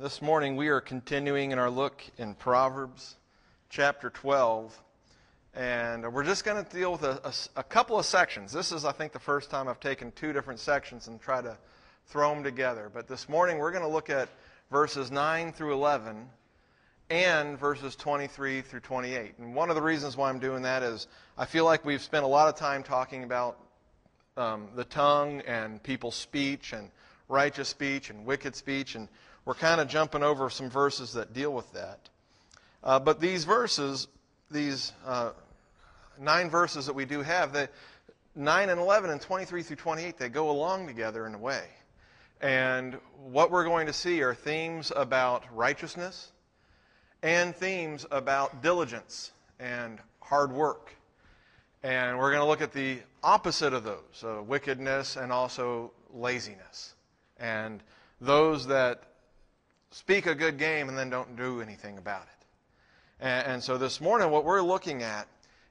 This morning we are continuing in our look in Proverbs chapter 12. And we're just going to deal with a, a, a, couple of sections. This is, I think, the first time I've taken two different sections and try to throw them together. But this morning we're going to look at verses 9 through 11 and verses 23 through 28. And one of the reasons why I'm doing that is I feel like we've spent a lot of time talking about um, the tongue and people's speech and righteous speech and wicked speech, and we're kind of jumping over some verses that deal with that. Uh, but these verses these uh, nine verses that we do have, the 9 and 11 and 23 through 28, they go along together in a way. And what we're going to see are themes about righteousness and themes about diligence and hard work. And we're going to look at the opposite of those uh, wickedness and also laziness. And those that speak a good game and then don't do anything about it. And, and so this morning, what we're looking at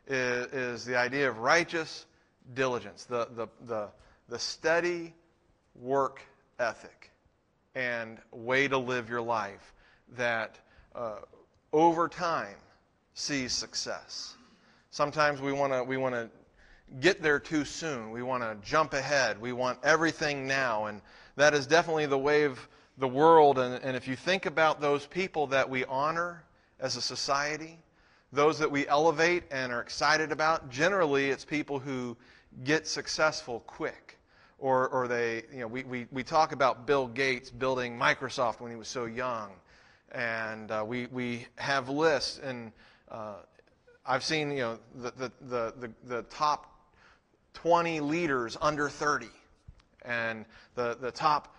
is, is the idea of righteous diligence, the, the, the, the steady work ethic and way to live your life that uh, over time sees success. Sometimes we want to we want to get there too soon. We want to jump ahead. We want everything now, and that is definitely the wave the world. And, and if you think about those people that we honor as a society, those that we elevate and are excited about, generally it's people who get successful quick. Or, or they, you know, we, we, we talk about Bill Gates building Microsoft when he was so young. And uh, we, we have lists, and uh, I've seen, you know, the, the, the, the, the top 20 leaders under 30, and the, the top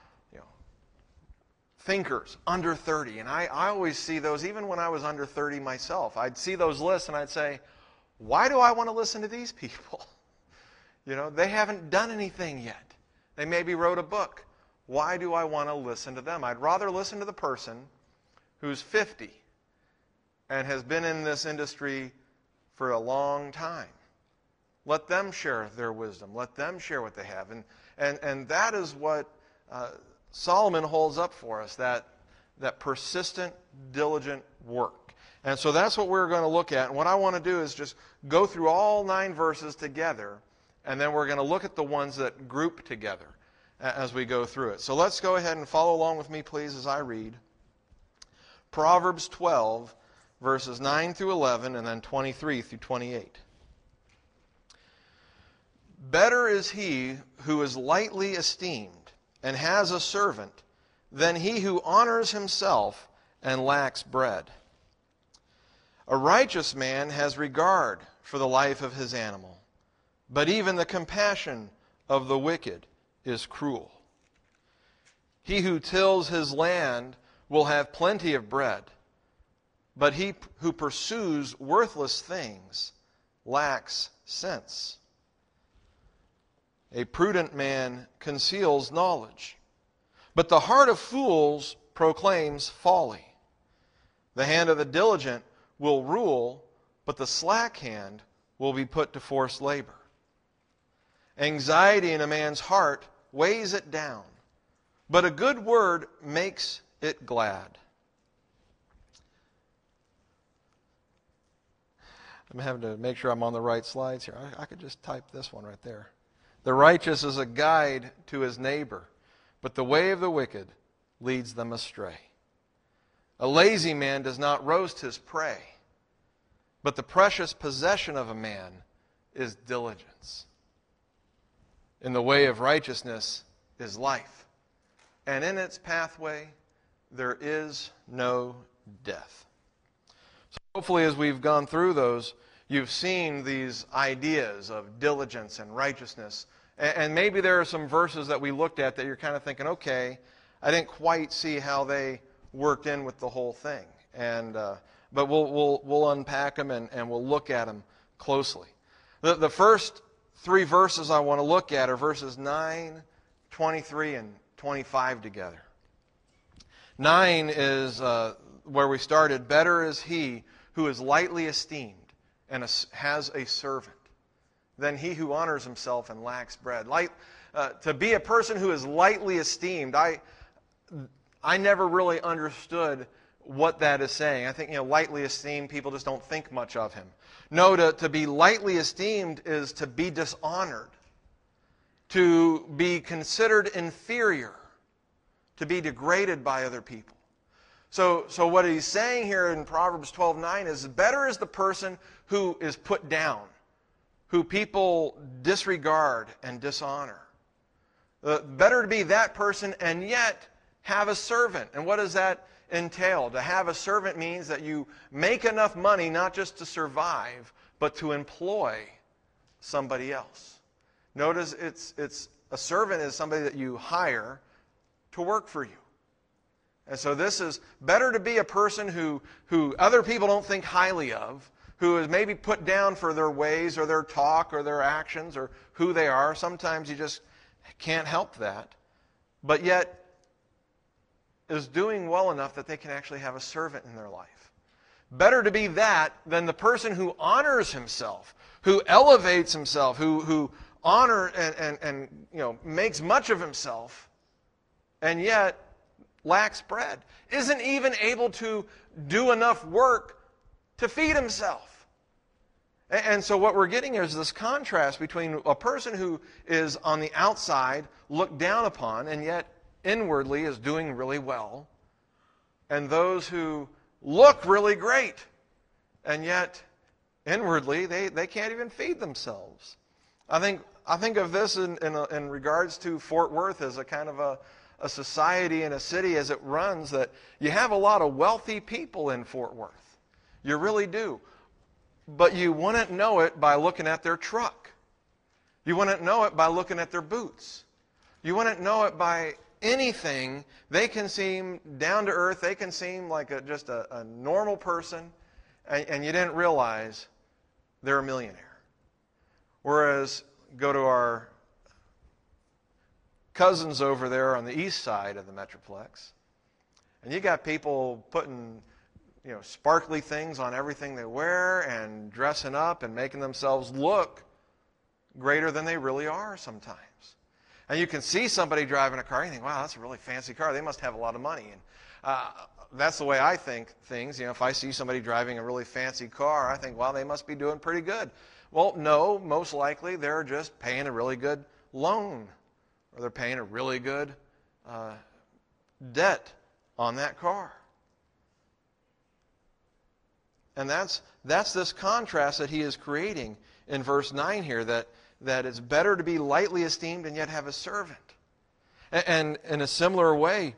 thinkers under 30. And I, I always see those, even when I was under 30 myself, I'd see those lists and I'd say, why do I want to listen to these people? You know, they haven't done anything yet. They maybe wrote a book. Why do I want to listen to them? I'd rather listen to the person who's 50 and has been in this industry for a long time. Let them share their wisdom. Let them share what they have. And, and, and that is what uh, Solomon holds up for us that, that persistent, diligent work. And so that's what we're going to look at. And what I want to do is just go through all nine verses together, and then we're going to look at the ones that group together as we go through it. So let's go ahead and follow along with me, please, as I read. Proverbs 12, verses 9 through 11, and then 23 through 28. Better is he who is lightly esteemed and has a servant than he who honors himself and lacks bread. A righteous man has regard for the life of his animal, but even the compassion of the wicked is cruel. He who tills his land will have plenty of bread, but he who pursues worthless things lacks sense. A prudent man conceals knowledge, but the heart of fools proclaims folly. The hand of the diligent will rule, but the slack hand will be put to forced labor. Anxiety in a man's heart weighs it down, but a good word makes it glad. I'm having to make sure I'm on the right slides here. I, I could just type this one right there. The righteous is a guide to his neighbor, but the way of the wicked leads them astray. A lazy man does not roast his prey, but the precious possession of a man is diligence. In the way of righteousness is life, and in its pathway there is no death. So hopefully, as we've gone through those, you've seen these ideas of diligence and righteousness. And maybe there are some verses that we looked at that you're kind of thinking, okay, I didn't quite see how they worked in with the whole thing. And, uh, but we'll, we'll, we'll unpack them and, and we'll look at them closely. The, the first three verses I want to look at are verses 9, 23, and 25 together. 9 is uh, where we started. Better is he who is lightly esteemed and a, has a servant than he who honors himself and lacks bread. Light, uh, to be a person who is lightly esteemed, I, I never really understood what that is saying. I think, you know, lightly esteemed, people just don't think much of him. No, to, to be lightly esteemed is to be dishonored, to be considered inferior, to be degraded by other people. So, so what he's saying here in Proverbs 12:9 is better is the person who is put down, who people disregard and dishonor. Uh, better to be that person and yet have a servant. And what does that entail? To have a servant means that you make enough money not just to survive, but to employ somebody else. Notice it's, it's a servant is somebody that you hire to work for you. And so this is better to be a person who, who other people don't think highly of, who is maybe put down for their ways or their talk or their actions or who they are. Sometimes you just can't help that. But yet is doing well enough that they can actually have a servant in their life. Better to be that than the person who honors himself, who elevates himself, who, who honor and, and, and you know, makes much of himself, and yet lacks bread, isn't even able to do enough work to feed himself. And so, what we're getting is this contrast between a person who is on the outside looked down upon and yet inwardly is doing really well, and those who look really great and yet inwardly they, they can't even feed themselves. I think, I think of this in, in, in regards to Fort Worth as a kind of a, a society and a city as it runs that you have a lot of wealthy people in Fort Worth. You really do. But you wouldn't know it by looking at their truck. You wouldn't know it by looking at their boots. You wouldn't know it by anything. They can seem down to earth. They can seem like a, just a, a normal person, and, and you didn't realize they're a millionaire. Whereas, go to our cousins over there on the east side of the Metroplex. And you got people putting, you know, sparkly things on everything they wear and dressing up and making themselves look greater than they really are sometimes. And you can see somebody driving a car and you think, wow, that's a really fancy car. They must have a lot of money. And uh, that's the way I think things. You know, if I see somebody driving a really fancy car, I think, wow, they must be doing pretty good. Well, no, most likely they're just paying a really good loan or they're paying a really good uh, debt on that car. And that's, that's this contrast that he is creating in verse 9 here that, that it's better to be lightly esteemed and yet have a servant. And, and in a similar way,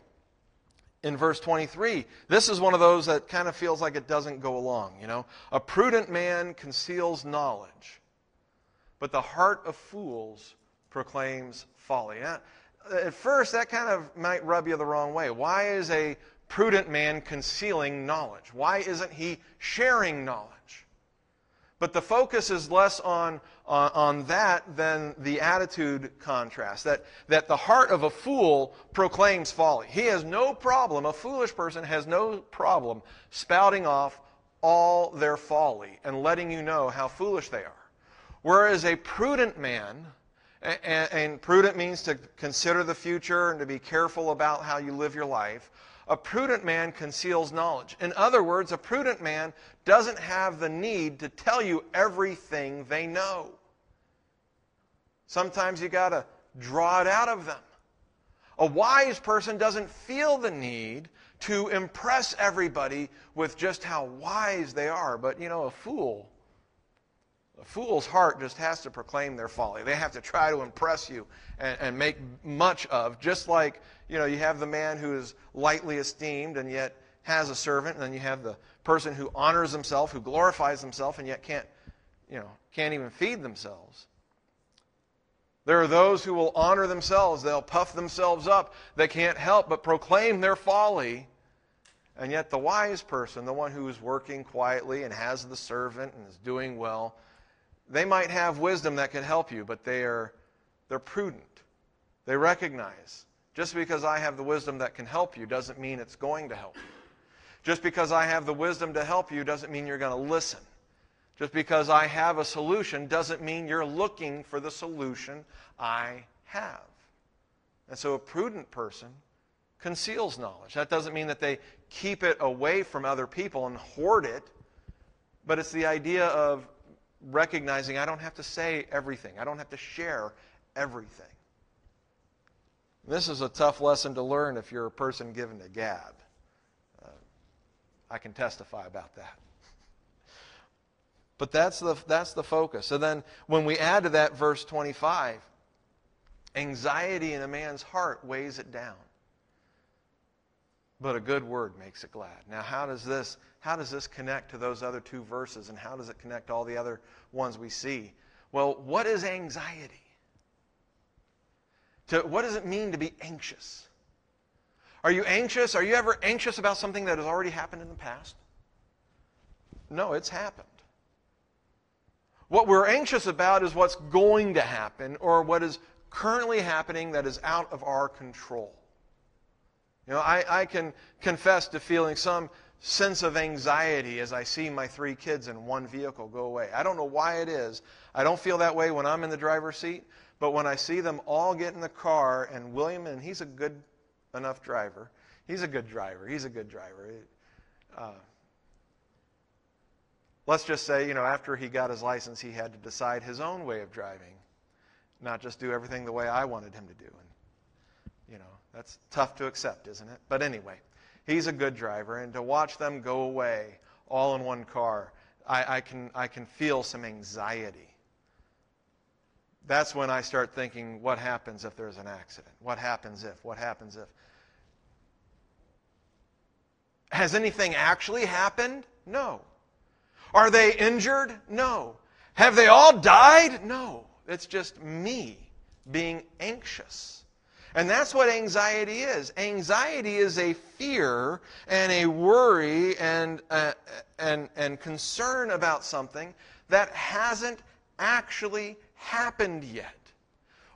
in verse 23, this is one of those that kind of feels like it doesn't go along. You know, a prudent man conceals knowledge, but the heart of fools proclaims folly. At first, that kind of might rub you the wrong way. Why is a prudent man concealing knowledge? Why isn't he sharing knowledge? But the focus is less on, on, on, that than the attitude contrast. That, that the heart of a fool proclaims folly. He has no problem, a foolish person has no problem spouting off all their folly and letting you know how foolish they are. Whereas a prudent man and, and, prudent means to consider the future and to be careful about how you live your life. A prudent man conceals knowledge. In other words, a prudent man doesn't have the need to tell you everything they know. Sometimes you got to draw it out of them. A wise person doesn't feel the need to impress everybody with just how wise they are. But, you know, a fool a fool's heart just has to proclaim their folly. They have to try to impress you and, and, make much of, just like, you know, you have the man who is lightly esteemed and yet has a servant, and then you have the person who honors himself, who glorifies himself, and yet can't, you know, can't even feed themselves. There are those who will honor themselves. They'll puff themselves up. They can't help but proclaim their folly. And yet, the wise person, the one who is working quietly and has the servant and is doing well, they might have wisdom that can help you, but they are they're prudent. They recognize just because I have the wisdom that can help you doesn't mean it's going to help you. Just because I have the wisdom to help you doesn't mean you're going to listen. Just because I have a solution doesn't mean you're looking for the solution I have. And so a prudent person conceals knowledge. That doesn't mean that they keep it away from other people and hoard it, but it's the idea of recognizing I don't have to say everything, I don't have to share everything. This is a tough lesson to learn if you're a person given to gab. Uh, I can testify about that. But that's the, that's the focus. So then, when we add to that verse 25, anxiety in a man's heart weighs it down. But a good word makes it glad. Now, how does this, how does this connect to those other two verses, and how does it connect to all the other ones we see? Well, what is anxiety? To, what does it mean to be anxious? Are you anxious? Are you ever anxious about something that has already happened in the past? No, it's happened. What we're anxious about is what's going to happen or what is currently happening that is out of our control. You know, I, I can confess to feeling some sense of anxiety as I see my three kids in one vehicle go away. I don't know why it is. I don't feel that way when I'm in the driver's seat, but when I see them all get in the car and William, and he's a good enough driver, he's a good driver, he's a good driver. Uh, let's just say, you know, after he got his license, he had to decide his own way of driving, not just do everything the way I wanted him to do. That's tough to accept, isn't it? But anyway, he's a good driver, and to watch them go away all in one car, I, I can, I can feel some anxiety. That's when I start thinking, what happens if there's an accident? What happens if? What happens if? Has anything actually happened? No. Are they injured? No. Have they all died? No. It's just me being anxious. And that's what anxiety is. Anxiety is a fear and a worry and, uh, and, and concern about something that hasn't actually happened yet.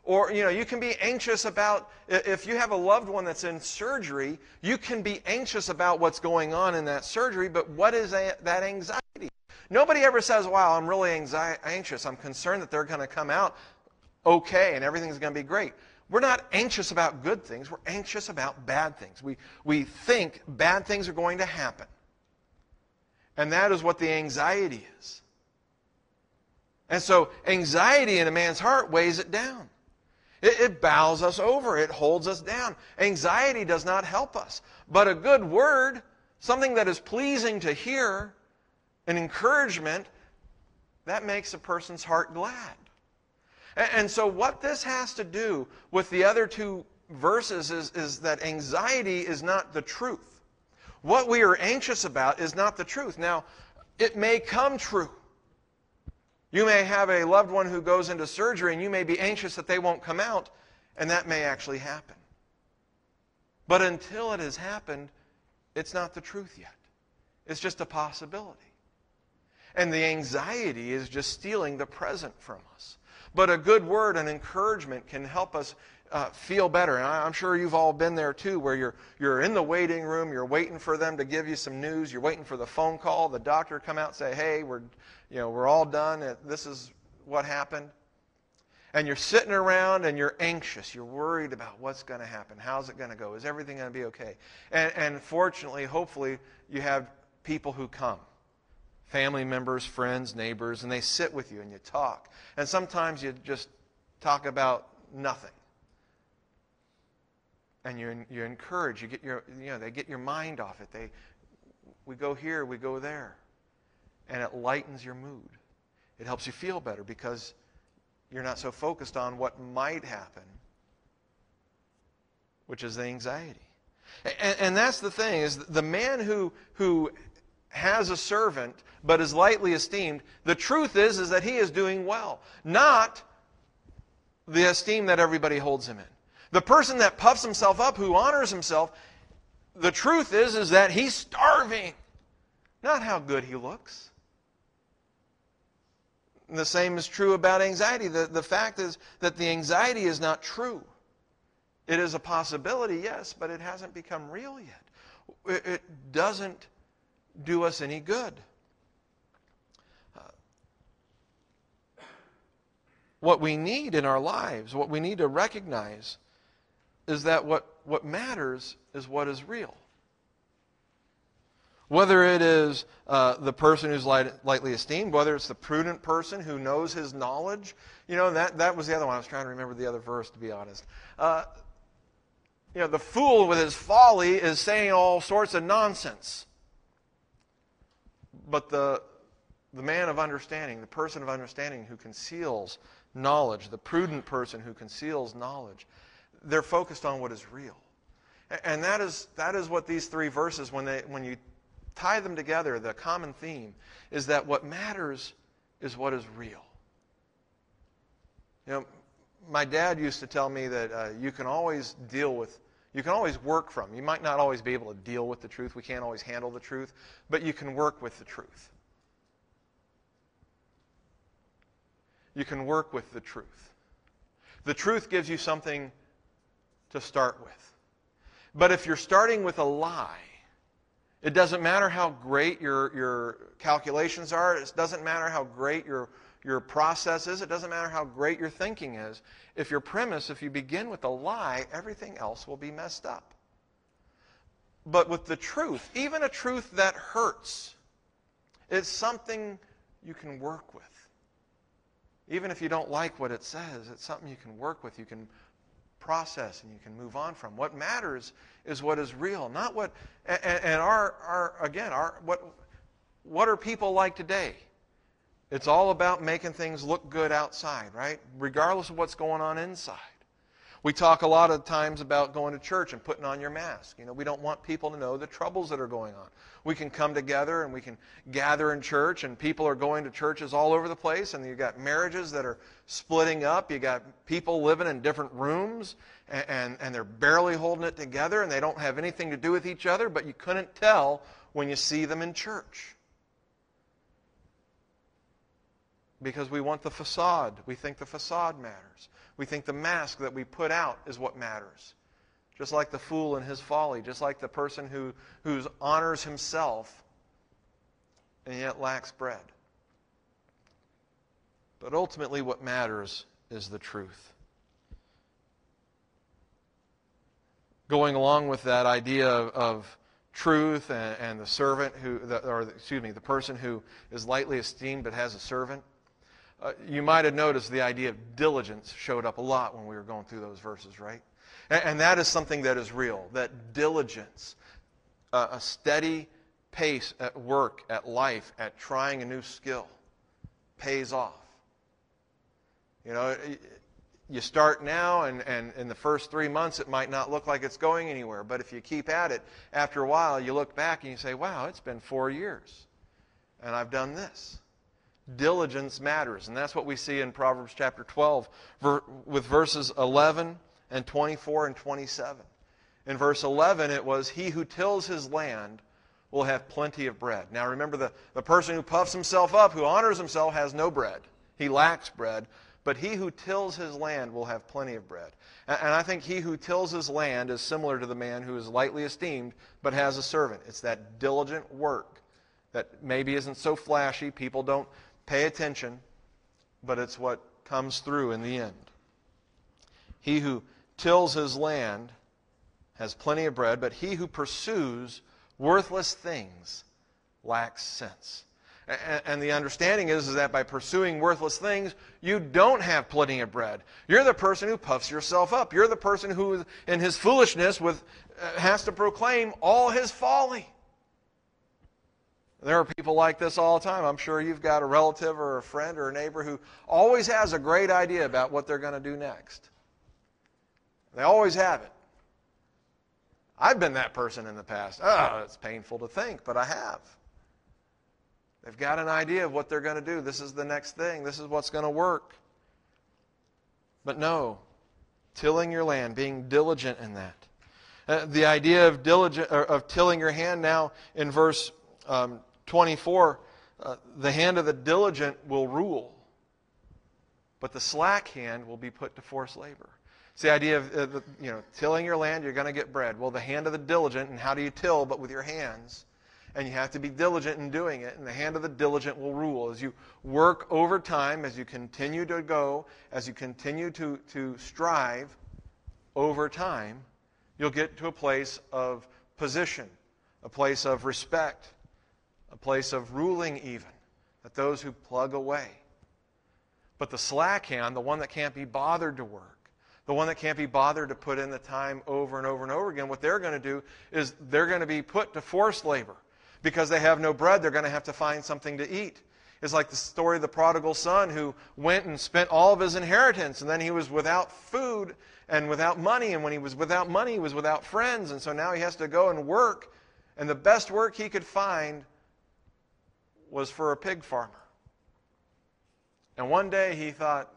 Or, you know, you can be anxious about, if you have a loved one that's in surgery, you can be anxious about what's going on in that surgery, but what is that anxiety? Nobody ever says, wow, I'm really anxi- anxious. I'm concerned that they're going to come out okay and everything's going to be great. We're not anxious about good things. We're anxious about bad things. We, we think bad things are going to happen. And that is what the anxiety is. And so, anxiety in a man's heart weighs it down. It, it, bows us over, it holds us down. Anxiety does not help us. But a good word, something that is pleasing to hear, an encouragement, that makes a person's heart glad. And, so, what this has to do with the other two verses is, is that anxiety is not the truth. What we are anxious about is not the truth. Now, it may come true. You may have a loved one who goes into surgery and you may be anxious that they won't come out, and that may actually happen. But until it has happened, it's not the truth yet. It's just a possibility. And the anxiety is just stealing the present from us. But a good word and encouragement can help us uh, feel better. And I'm sure you've all been there too, where you're, you're in the waiting room, you're waiting for them to give you some news, you're waiting for the phone call, the doctor come out and say, hey, we're, you know, we're all done, this is what happened. And you're sitting around and you're anxious. You're worried about what's going to happen. How's it going to go? Is everything going to be okay? And, and fortunately, hopefully, you have people who come family members, friends, neighbors, and they sit with you and you talk. And sometimes you just talk about nothing. And you you encourage, you get your, you know, they get your mind off it. They, we go here, we go there. And it lightens your mood. It helps you feel better because you're not so focused on what might happen, which is the anxiety. And, and that's the thing, is the man who, who has a servant but is lightly esteemed, the truth is, is that he is doing well, not the esteem that everybody holds him in. The person that puffs himself up, who honors himself, the truth is, is that he's starving, not how good he looks. And the same is true about anxiety. The, the fact is that the anxiety is not true. It is a possibility, yes, but it hasn't become real yet. It, it doesn't do us any good. Uh, what we need in our lives, what we need to recognize, is that what, what matters is what is real. Whether it is uh, the person who's light, lightly esteemed, whether it's the prudent person who knows his knowledge. You know, that, that was the other one. I was trying to remember the other verse, to be honest. Uh, you know, the fool with his folly is saying all sorts of nonsense. But the, the man of understanding, the person of understanding who conceals knowledge, the prudent person who conceals knowledge, they're focused on what is real. And that is, that is what these three verses, when, they, when you tie them together, the common theme is that what matters is what is real. You know, my dad used to tell me that uh, you can always deal with, you can always work from. You might not always be able to deal with the truth. We can't always handle the truth, but you can work with the truth. You can work with the truth. The truth gives you something to start with. But if you're starting with a lie, it doesn't matter how great your, your calculations are. It doesn't matter how great your, your process is. It doesn't matter how great your thinking is. If your premise, if you begin with a lie, everything else will be messed up. But with the truth, even a truth that hurts, it's something you can work with. Even if you don't like what it says, it's something you can work with. You can process and you can move on from. What matters is what is real, not what. And, our, our again, our what what are people like today? It's all about making things look good outside, right? Regardless of what's going on inside. We talk a lot of times about going to church and putting on your mask. You know, we don't want people to know the troubles that are going on. We can come together and we can gather in church, and people are going to churches all over the place, and you've got marriages that are splitting up. You got people living in different rooms, and, and, and they're barely holding it together, and they don't have anything to do with each other, but you couldn't tell when you see them in church. Because we want the facade. We think the facade matters. We think the mask that we put out is what matters. Just like the fool in his folly, just like the person who who honors himself and yet lacks bread. But ultimately, what matters is the truth. Going along with that idea of, of truth and, and, the servant who, the, or excuse me, the person who is lightly esteemed but has a servant uh, you might have noticed the idea of diligence showed up a lot when we were going through those verses, right? And, and that is something that is real. That diligence, uh, a steady pace at work, at life, at trying a new skill, pays off. You know, you start now, and, and in the first three months, it might not look like it's going anywhere. But if you keep at it, after a while, you look back and you say, wow, it's been four years, and I've done this diligence matters. And that's what we see in Proverbs chapter 12 with verses 11 and 24 and 27. In verse 11, it was, He who tills his land will have plenty of bread. Now remember, the, the person who puffs himself up, who honors himself, has no bread. He lacks bread. But he who tills his land will have plenty of bread. And, and I think he who tills his land is similar to the man who is lightly esteemed but has a servant. It's that diligent work that maybe isn't so flashy. People don't Pay attention, but it's what comes through in the end. He who tills his land has plenty of bread, but he who pursues worthless things lacks sense. And the understanding is, is that by pursuing worthless things, you don't have plenty of bread. You're the person who puffs yourself up. You're the person who, in his foolishness, with, uh, has to proclaim all his folly. There are people like this all the time. I'm sure you've got a relative or a friend or a neighbor who always has a great idea about what they're going to do next. They always have it. I've been that person in the past. Oh, it's painful to think, but I have. They've got an idea of what they're going to do. This is the next thing. This is what's going to work. But no, tilling your land, being diligent in that. Uh, the idea of diligent of tilling your hand now in verse um, 24, uh, the hand of the diligent will rule, but the slack hand will be put to forced labor. It's the idea of uh, the, you know tilling your land, you're going to get bread. Well, the hand of the diligent, and how do you till but with your hands? And you have to be diligent in doing it, and the hand of the diligent will rule. As you work over time, as you continue to go, as you continue to, to strive, over time, you'll get to a place of position, a place of respect, a place of ruling, even, that those who plug away. But the slack hand, the one that can't be bothered to work, the one that can't be bothered to put in the time over and over and over again, what they're going to do is they're going to be put to forced labor. Because they have no bread, they're going to have to find something to eat. It's like the story of the prodigal son who went and spent all of his inheritance, and then he was without food and without money. And when he was without money, he was without friends. And so now he has to go and work. And the best work he could find was for a pig farmer. And one day he thought,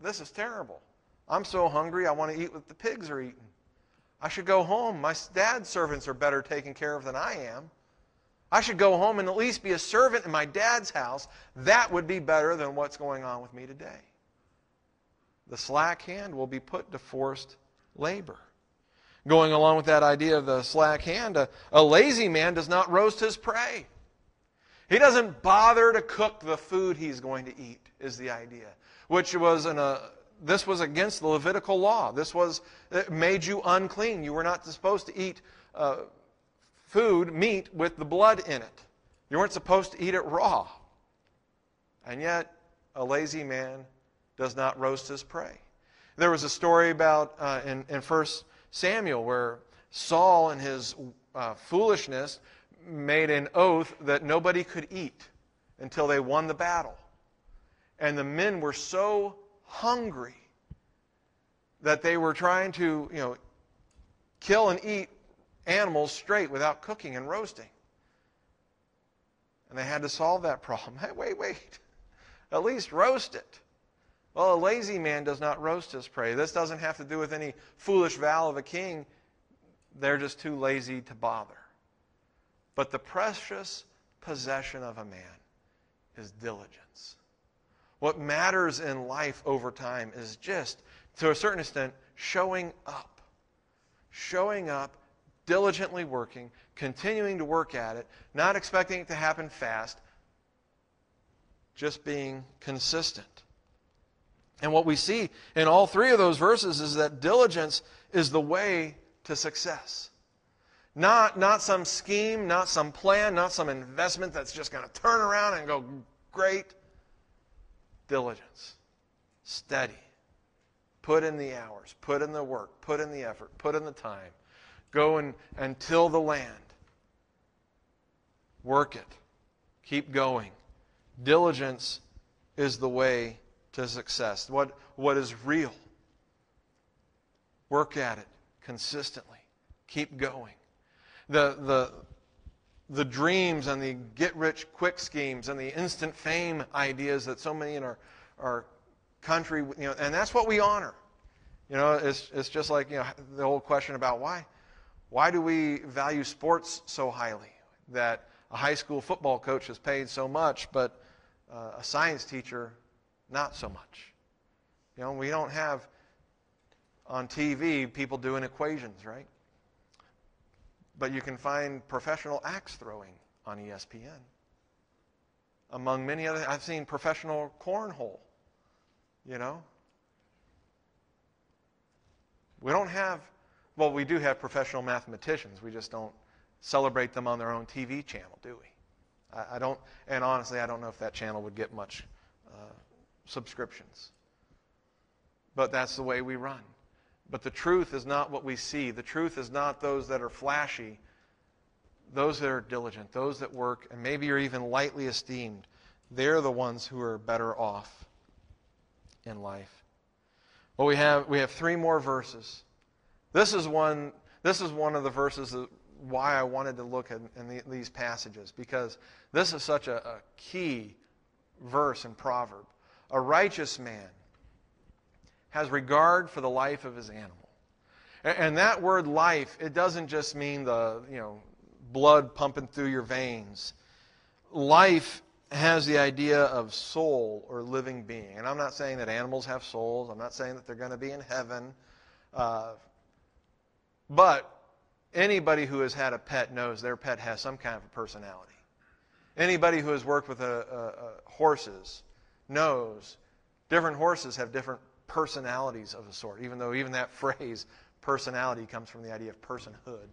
this is terrible. I'm so hungry, I want to eat what the pigs are eating. I should go home. My dad's servants are better taken care of than I am. I should go home and at least be a servant in my dad's house. That would be better than what's going on with me today. The slack hand will be put to forced labor. Going along with that idea of the slack hand, a, a lazy man does not roast his prey. He doesn't bother to cook the food he's going to eat, is the idea. Which was an, uh, this was against the Levitical law. This was, it made you unclean. You were not supposed to eat uh, food, meat, with the blood in it. You weren't supposed to eat it raw. And yet, a lazy man does not roast his prey. There was a story about uh, in, in 1 Samuel where Saul, in his uh, foolishness, made an oath that nobody could eat until they won the battle. And the men were so hungry that they were trying to, you know, kill and eat animals straight without cooking and roasting. And they had to solve that problem. Hey, wait, wait. At least roast it. Well, a lazy man does not roast his prey. This doesn't have to do with any foolish vow of a king. They're just too lazy to bother. But the precious possession of a man is diligence. What matters in life over time is just, to a certain extent, showing up. Showing up, diligently working, continuing to work at it, not expecting it to happen fast, just being consistent. And what we see in all three of those verses is that diligence is the way to success. Not, not some scheme, not some plan, not some investment that's just going to turn around and go great. Diligence. Steady. Put in the hours, put in the work, put in the effort, put in the time. Go and, and till the land. Work it. Keep going. Diligence is the way to success, what, what is real. Work at it consistently. Keep going. The, the, the dreams and the get rich quick schemes and the instant fame ideas that so many in our, our country, you know, and that's what we honor. You know, it's, it's just like you know, the old question about why, why do we value sports so highly? That a high school football coach is paid so much, but uh, a science teacher not so much. You know, we don't have on TV people doing equations, right? But you can find professional axe throwing on ESPN. Among many other, I've seen professional cornhole, you know. We don't have, well, we do have professional mathematicians. We just don't celebrate them on their own TV channel, do we? I, I don't, and honestly, I don't know if that channel would get much uh, subscriptions. But that's the way we run. But the truth is not what we see. The truth is not those that are flashy, those that are diligent, those that work, and maybe you're even lightly esteemed. They're the ones who are better off in life. Well, we have, we have three more verses. This is one, this is one of the verses that, why I wanted to look at in the, these passages, because this is such a, a key verse in Proverb. A righteous man has regard for the life of his animal. And that word life, it doesn't just mean the, you know, blood pumping through your veins. Life has the idea of soul or living being. And I'm not saying that animals have souls. I'm not saying that they're going to be in heaven. Uh, but anybody who has had a pet knows their pet has some kind of a personality. Anybody who has worked with a, a, a horses knows different horses have different personalities of a sort, even though even that phrase, personality, comes from the idea of personhood.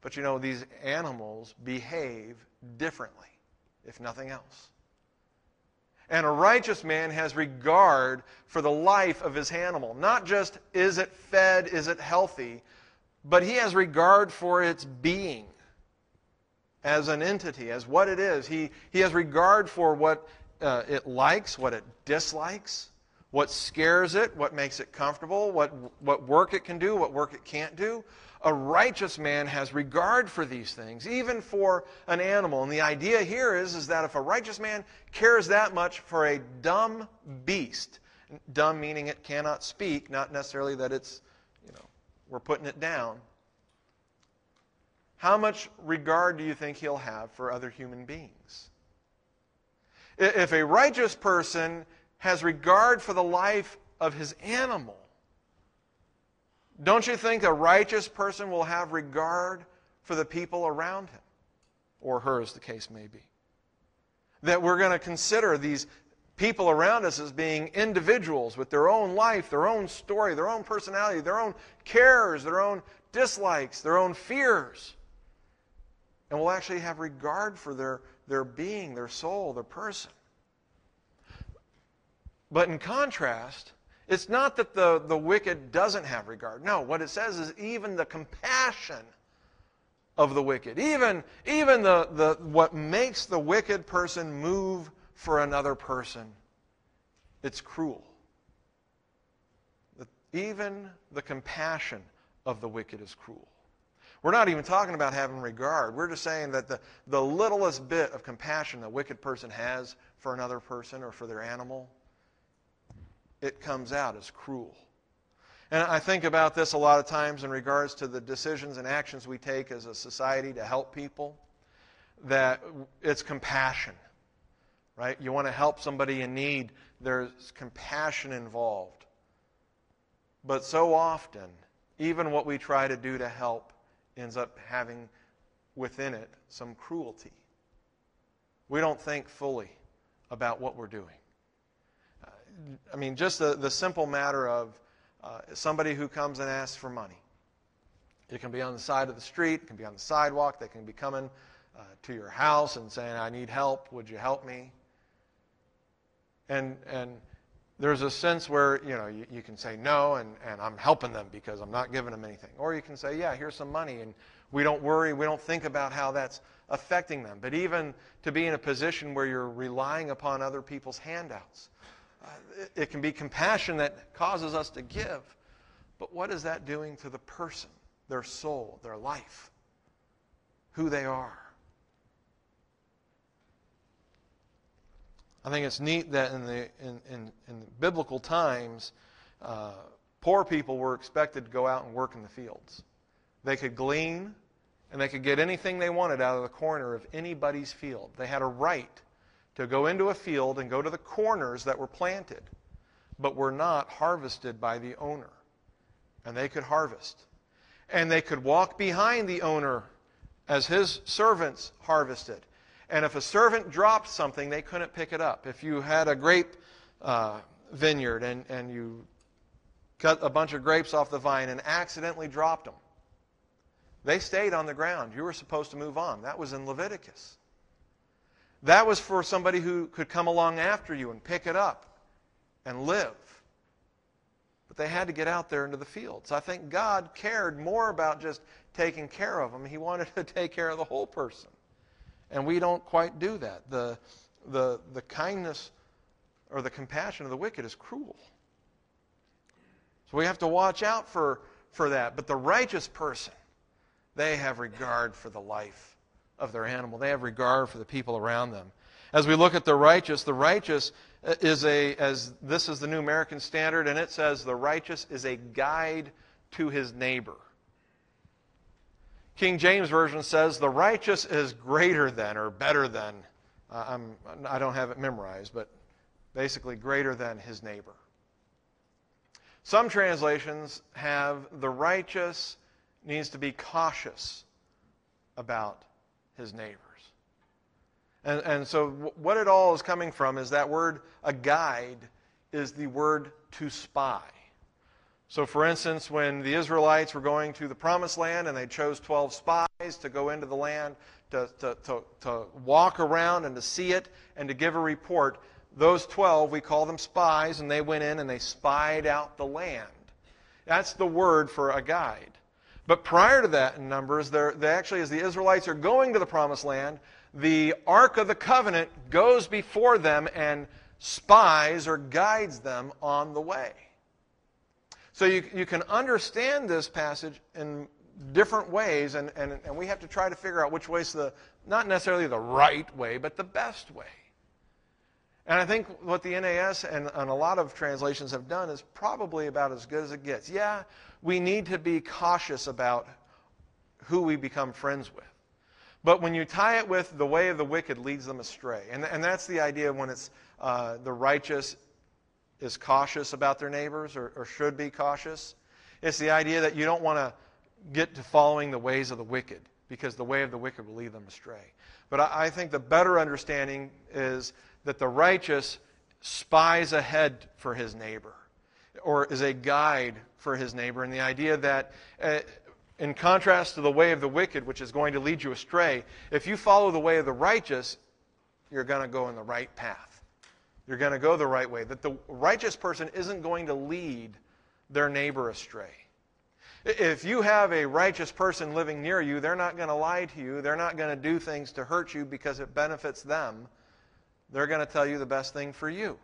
But you know, these animals behave differently, if nothing else. And a righteous man has regard for the life of his animal. Not just is it fed, is it healthy, but he has regard for its being as an entity, as what it is. He, he has regard for what uh, it likes, what it dislikes, what scares it, what makes it comfortable, what, what work it can do, what work it can't do. A righteous man has regard for these things, even for an animal. And the idea here is, is that if a righteous man cares that much for a dumb beast, dumb meaning it cannot speak, not necessarily that it's, you know, we're putting it down, how much regard do you think he'll have for other human beings? If a righteous person has regard for the life of his animal, don't you think a righteous person will have regard for the people around him? Or her, as the case may be. That we're going to consider these people around us as being individuals with their own life, their own story, their own personality, their own cares, their own dislikes, their own fears. And we'll actually have regard for their, their being, their soul, their person. But in contrast, it's not that the, the wicked doesn't have regard. No, what it says is even the compassion of the wicked, even, even the, the, what makes the wicked person move for another person, it's cruel. Even the compassion of the wicked is cruel. We're not even talking about having regard. We're just saying that the, the littlest bit of compassion the wicked person has for another person or for their animal it comes out as cruel. And I think about this a lot of times in regards to the decisions and actions we take as a society to help people, that it's compassion, right? You want to help somebody in need, there's compassion involved. But so often, even what we try to do to help ends up having within it some cruelty. We don't think fully about what we're doing. I mean, just the, the simple matter of uh, somebody who comes and asks for money. It can be on the side of the street, it can be on the sidewalk, they can be coming uh, to your house and saying, I need help, would you help me? And, and there's a sense where, you know, you, you can say no and, and I'm helping them because I'm not giving them anything. Or you can say, yeah, here's some money and we don't worry, we don't think about how that's affecting them. But even to be in a position where you're relying upon other people's handouts, it can be compassion that causes us to give. But what is that doing to the person, their soul, their life, who they are? I think it's neat that in the in, in, in biblical times, uh, poor people were expected to go out and work in the fields. They could glean, and they could get anything they wanted out of the corner of anybody's field. They had a right to go into a field and go to the corners that were planted, but were not harvested by the owner. And they could harvest. And they could walk behind the owner as his servants harvested. And if a servant dropped something, they couldn't pick it up. If you had a grape uh, vineyard and, and you cut a bunch of grapes off the vine and accidentally dropped them, they stayed on the ground. You were supposed to move on. That was in Leviticus. That was for somebody who could come along after you and pick it up and live. But they had to get out there into the fields. I think God cared more about just taking care of them. He wanted to take care of the whole person. And we don't quite do that. The, the, the kindness or the compassion of the wicked is cruel. So we have to watch out for, for that. But the righteous person, they have regard for the life of their animal. They have regard for the people around them. As we look at the righteous, the righteous is a, as this is the New American Standard, and it says the righteous is a guide to his neighbor. King James Version says the righteous is greater than or better than. Uh, I'm, I don't have it memorized, but basically greater than his neighbor. Some translations have the righteous needs to be cautious about his neighbors. And, and so, what it all is coming from is that word, a guide, is the word to spy. So, for instance, when the Israelites were going to the promised land and they chose 12 spies to go into the land to, to, to, to, walk around and to see it and to give a report, those 12, we call them spies, and they went in and they spied out the land. That's the word for a guide. But prior to that in Numbers, they actually, as the Israelites are going to the promised land, the Ark of the Covenant goes before them and spies or guides them on the way. So you, you can understand this passage in different ways, and, and, and we have to try to figure out which way is the, not necessarily the right way, but the best way. And I think what the NAS and, and a lot of translations have done is probably about as good as it gets. Yeah, we need to be cautious about who we become friends with. But when you tie it with the way of the wicked leads them astray, and, and that's the idea when it's uh, the righteous is cautious about their neighbors or, or should be cautious. It's the idea that you don't want to get to following the ways of the wicked because the way of the wicked will lead them astray. But I, I think the better understanding is that the righteous spies ahead for his neighbor or is a guide for his neighbor. And the idea that, uh, in contrast to the way of the wicked, which is going to lead you astray, if you follow the way of the righteous, you're going to go in the right path. You're going to go the right way. That the righteous person isn't going to lead their neighbor astray. If you have a righteous person living near you, they're not going to lie to you. They're not going to do things to hurt you because it benefits them. They're going to tell you the best thing for you.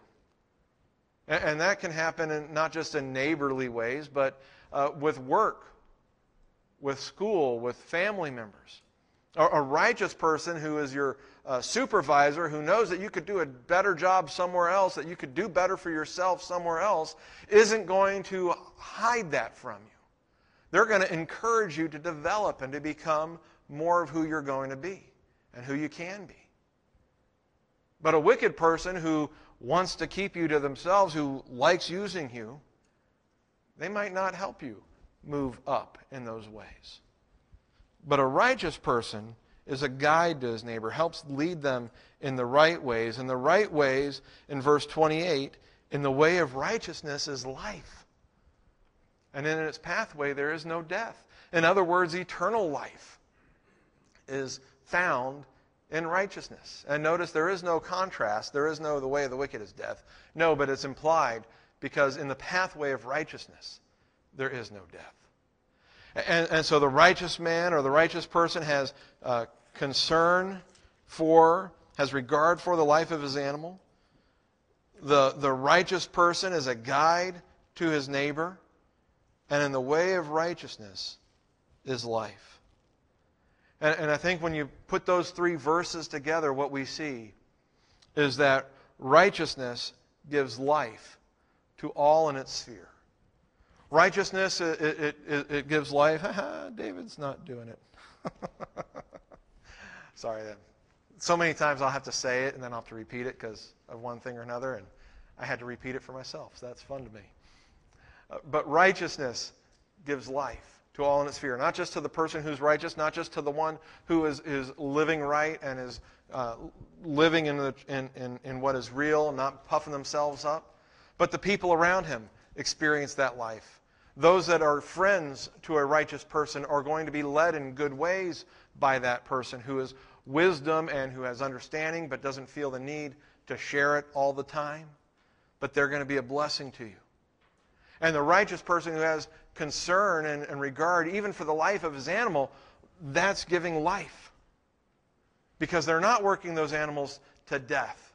And that can happen in, not just in neighborly ways, but uh, with work, with school, with family members. A righteous person who is your uh, supervisor who knows that you could do a better job somewhere else, that you could do better for yourself somewhere else, isn't going to hide that from you. They're going to encourage you to develop and to become more of who you're going to be and who you can be. But a wicked person who wants to keep you to themselves, who likes using you, they might not help you move up in those ways. But a righteous person is a guide to his neighbor, helps lead them in the right ways. And the right ways, in verse 28, in the way of righteousness is life. And in its pathway, there is no death. In other words, eternal life is found in righteousness. And notice there is no contrast. There is no the way of the wicked is death. No, but it's implied because in the pathway of righteousness, there is no death. And, and so the righteous man or the righteous person has uh, concern for, has regard for the life of his animal. The, the righteous person is a guide to his neighbor. And in the way of righteousness is life. And, and I think when you put those three verses together, what we see is that righteousness gives life to all in its sphere. Righteousness, it, it, it, it gives life. David's not doing it. Sorry. So many times I'll have to say it and then I'll have to repeat it because of one thing or another, and I had to repeat it for myself. So that's fun to me. Uh, but righteousness gives life to all in its sphere, not just to the person who's righteous, not just to the one who is, is living right and is uh, living in, the, in, in, in what is real, not puffing themselves up, but the people around him experience that life. Those that are friends to a righteous person are going to be led in good ways by that person who has wisdom and who has understanding but doesn't feel the need to share it all the time. But they're going to be a blessing to you. And the righteous person who has concern and, and regard, even for the life of his animal, that's giving life. Because they're not working those animals to death,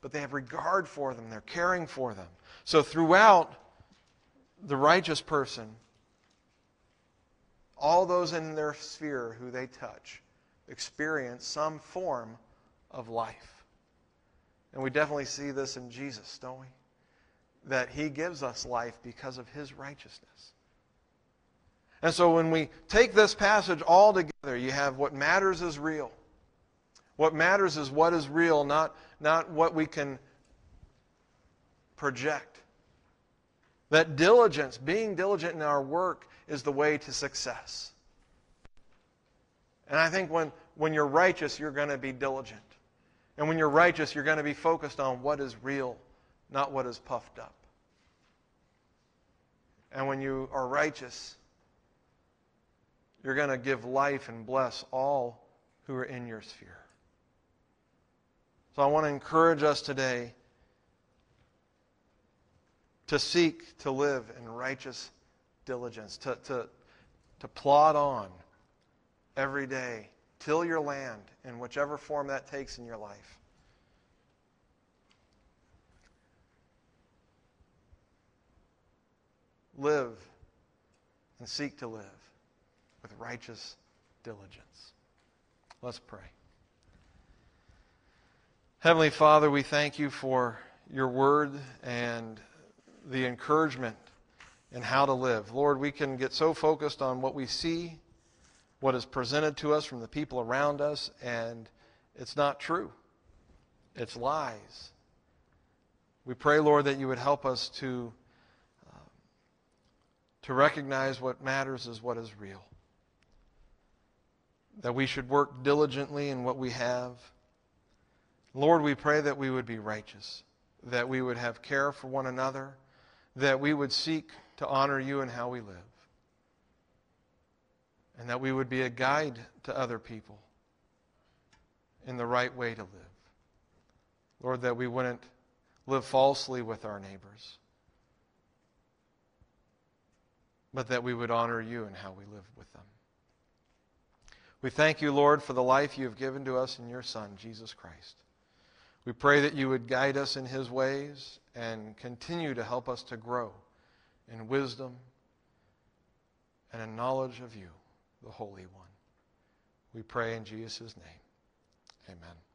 but they have regard for them, they're caring for them. So throughout the righteous person, all those in their sphere who they touch experience some form of life. And we definitely see this in Jesus, don't we? That he gives us life because of his righteousness. And so when we take this passage all together, you have what matters is real. What matters is what is real, not, not what we can project. That diligence, being diligent in our work, is the way to success. And I think when, when you're righteous, you're going to be diligent. And when you're righteous, you're going to be focused on what is real not what is puffed up. And when you are righteous, you're going to give life and bless all who are in your sphere. So I want to encourage us today to seek to live in righteous diligence, to, to, to plod on every day, till your land in whichever form that takes in your life. Live and seek to live with righteous diligence. Let's pray. Heavenly Father, we thank you for your word and the encouragement in how to live. Lord, we can get so focused on what we see, what is presented to us from the people around us, and it's not true. It's lies. We pray, Lord, that you would help us to, to recognize what matters is what is real. That we should work diligently in what we have. Lord, we pray that we would be righteous, that we would have care for one another, that we would seek to honor you in how we live, and that we would be a guide to other people in the right way to live. Lord, that we wouldn't live falsely with our neighbors, but that we would honor you in how we live with them. We thank you, Lord, for the life you have given to us in your Son, Jesus Christ. We pray that you would guide us in his ways and continue to help us to grow in wisdom and in knowledge of you, the Holy One. We pray in Jesus' name. Amen.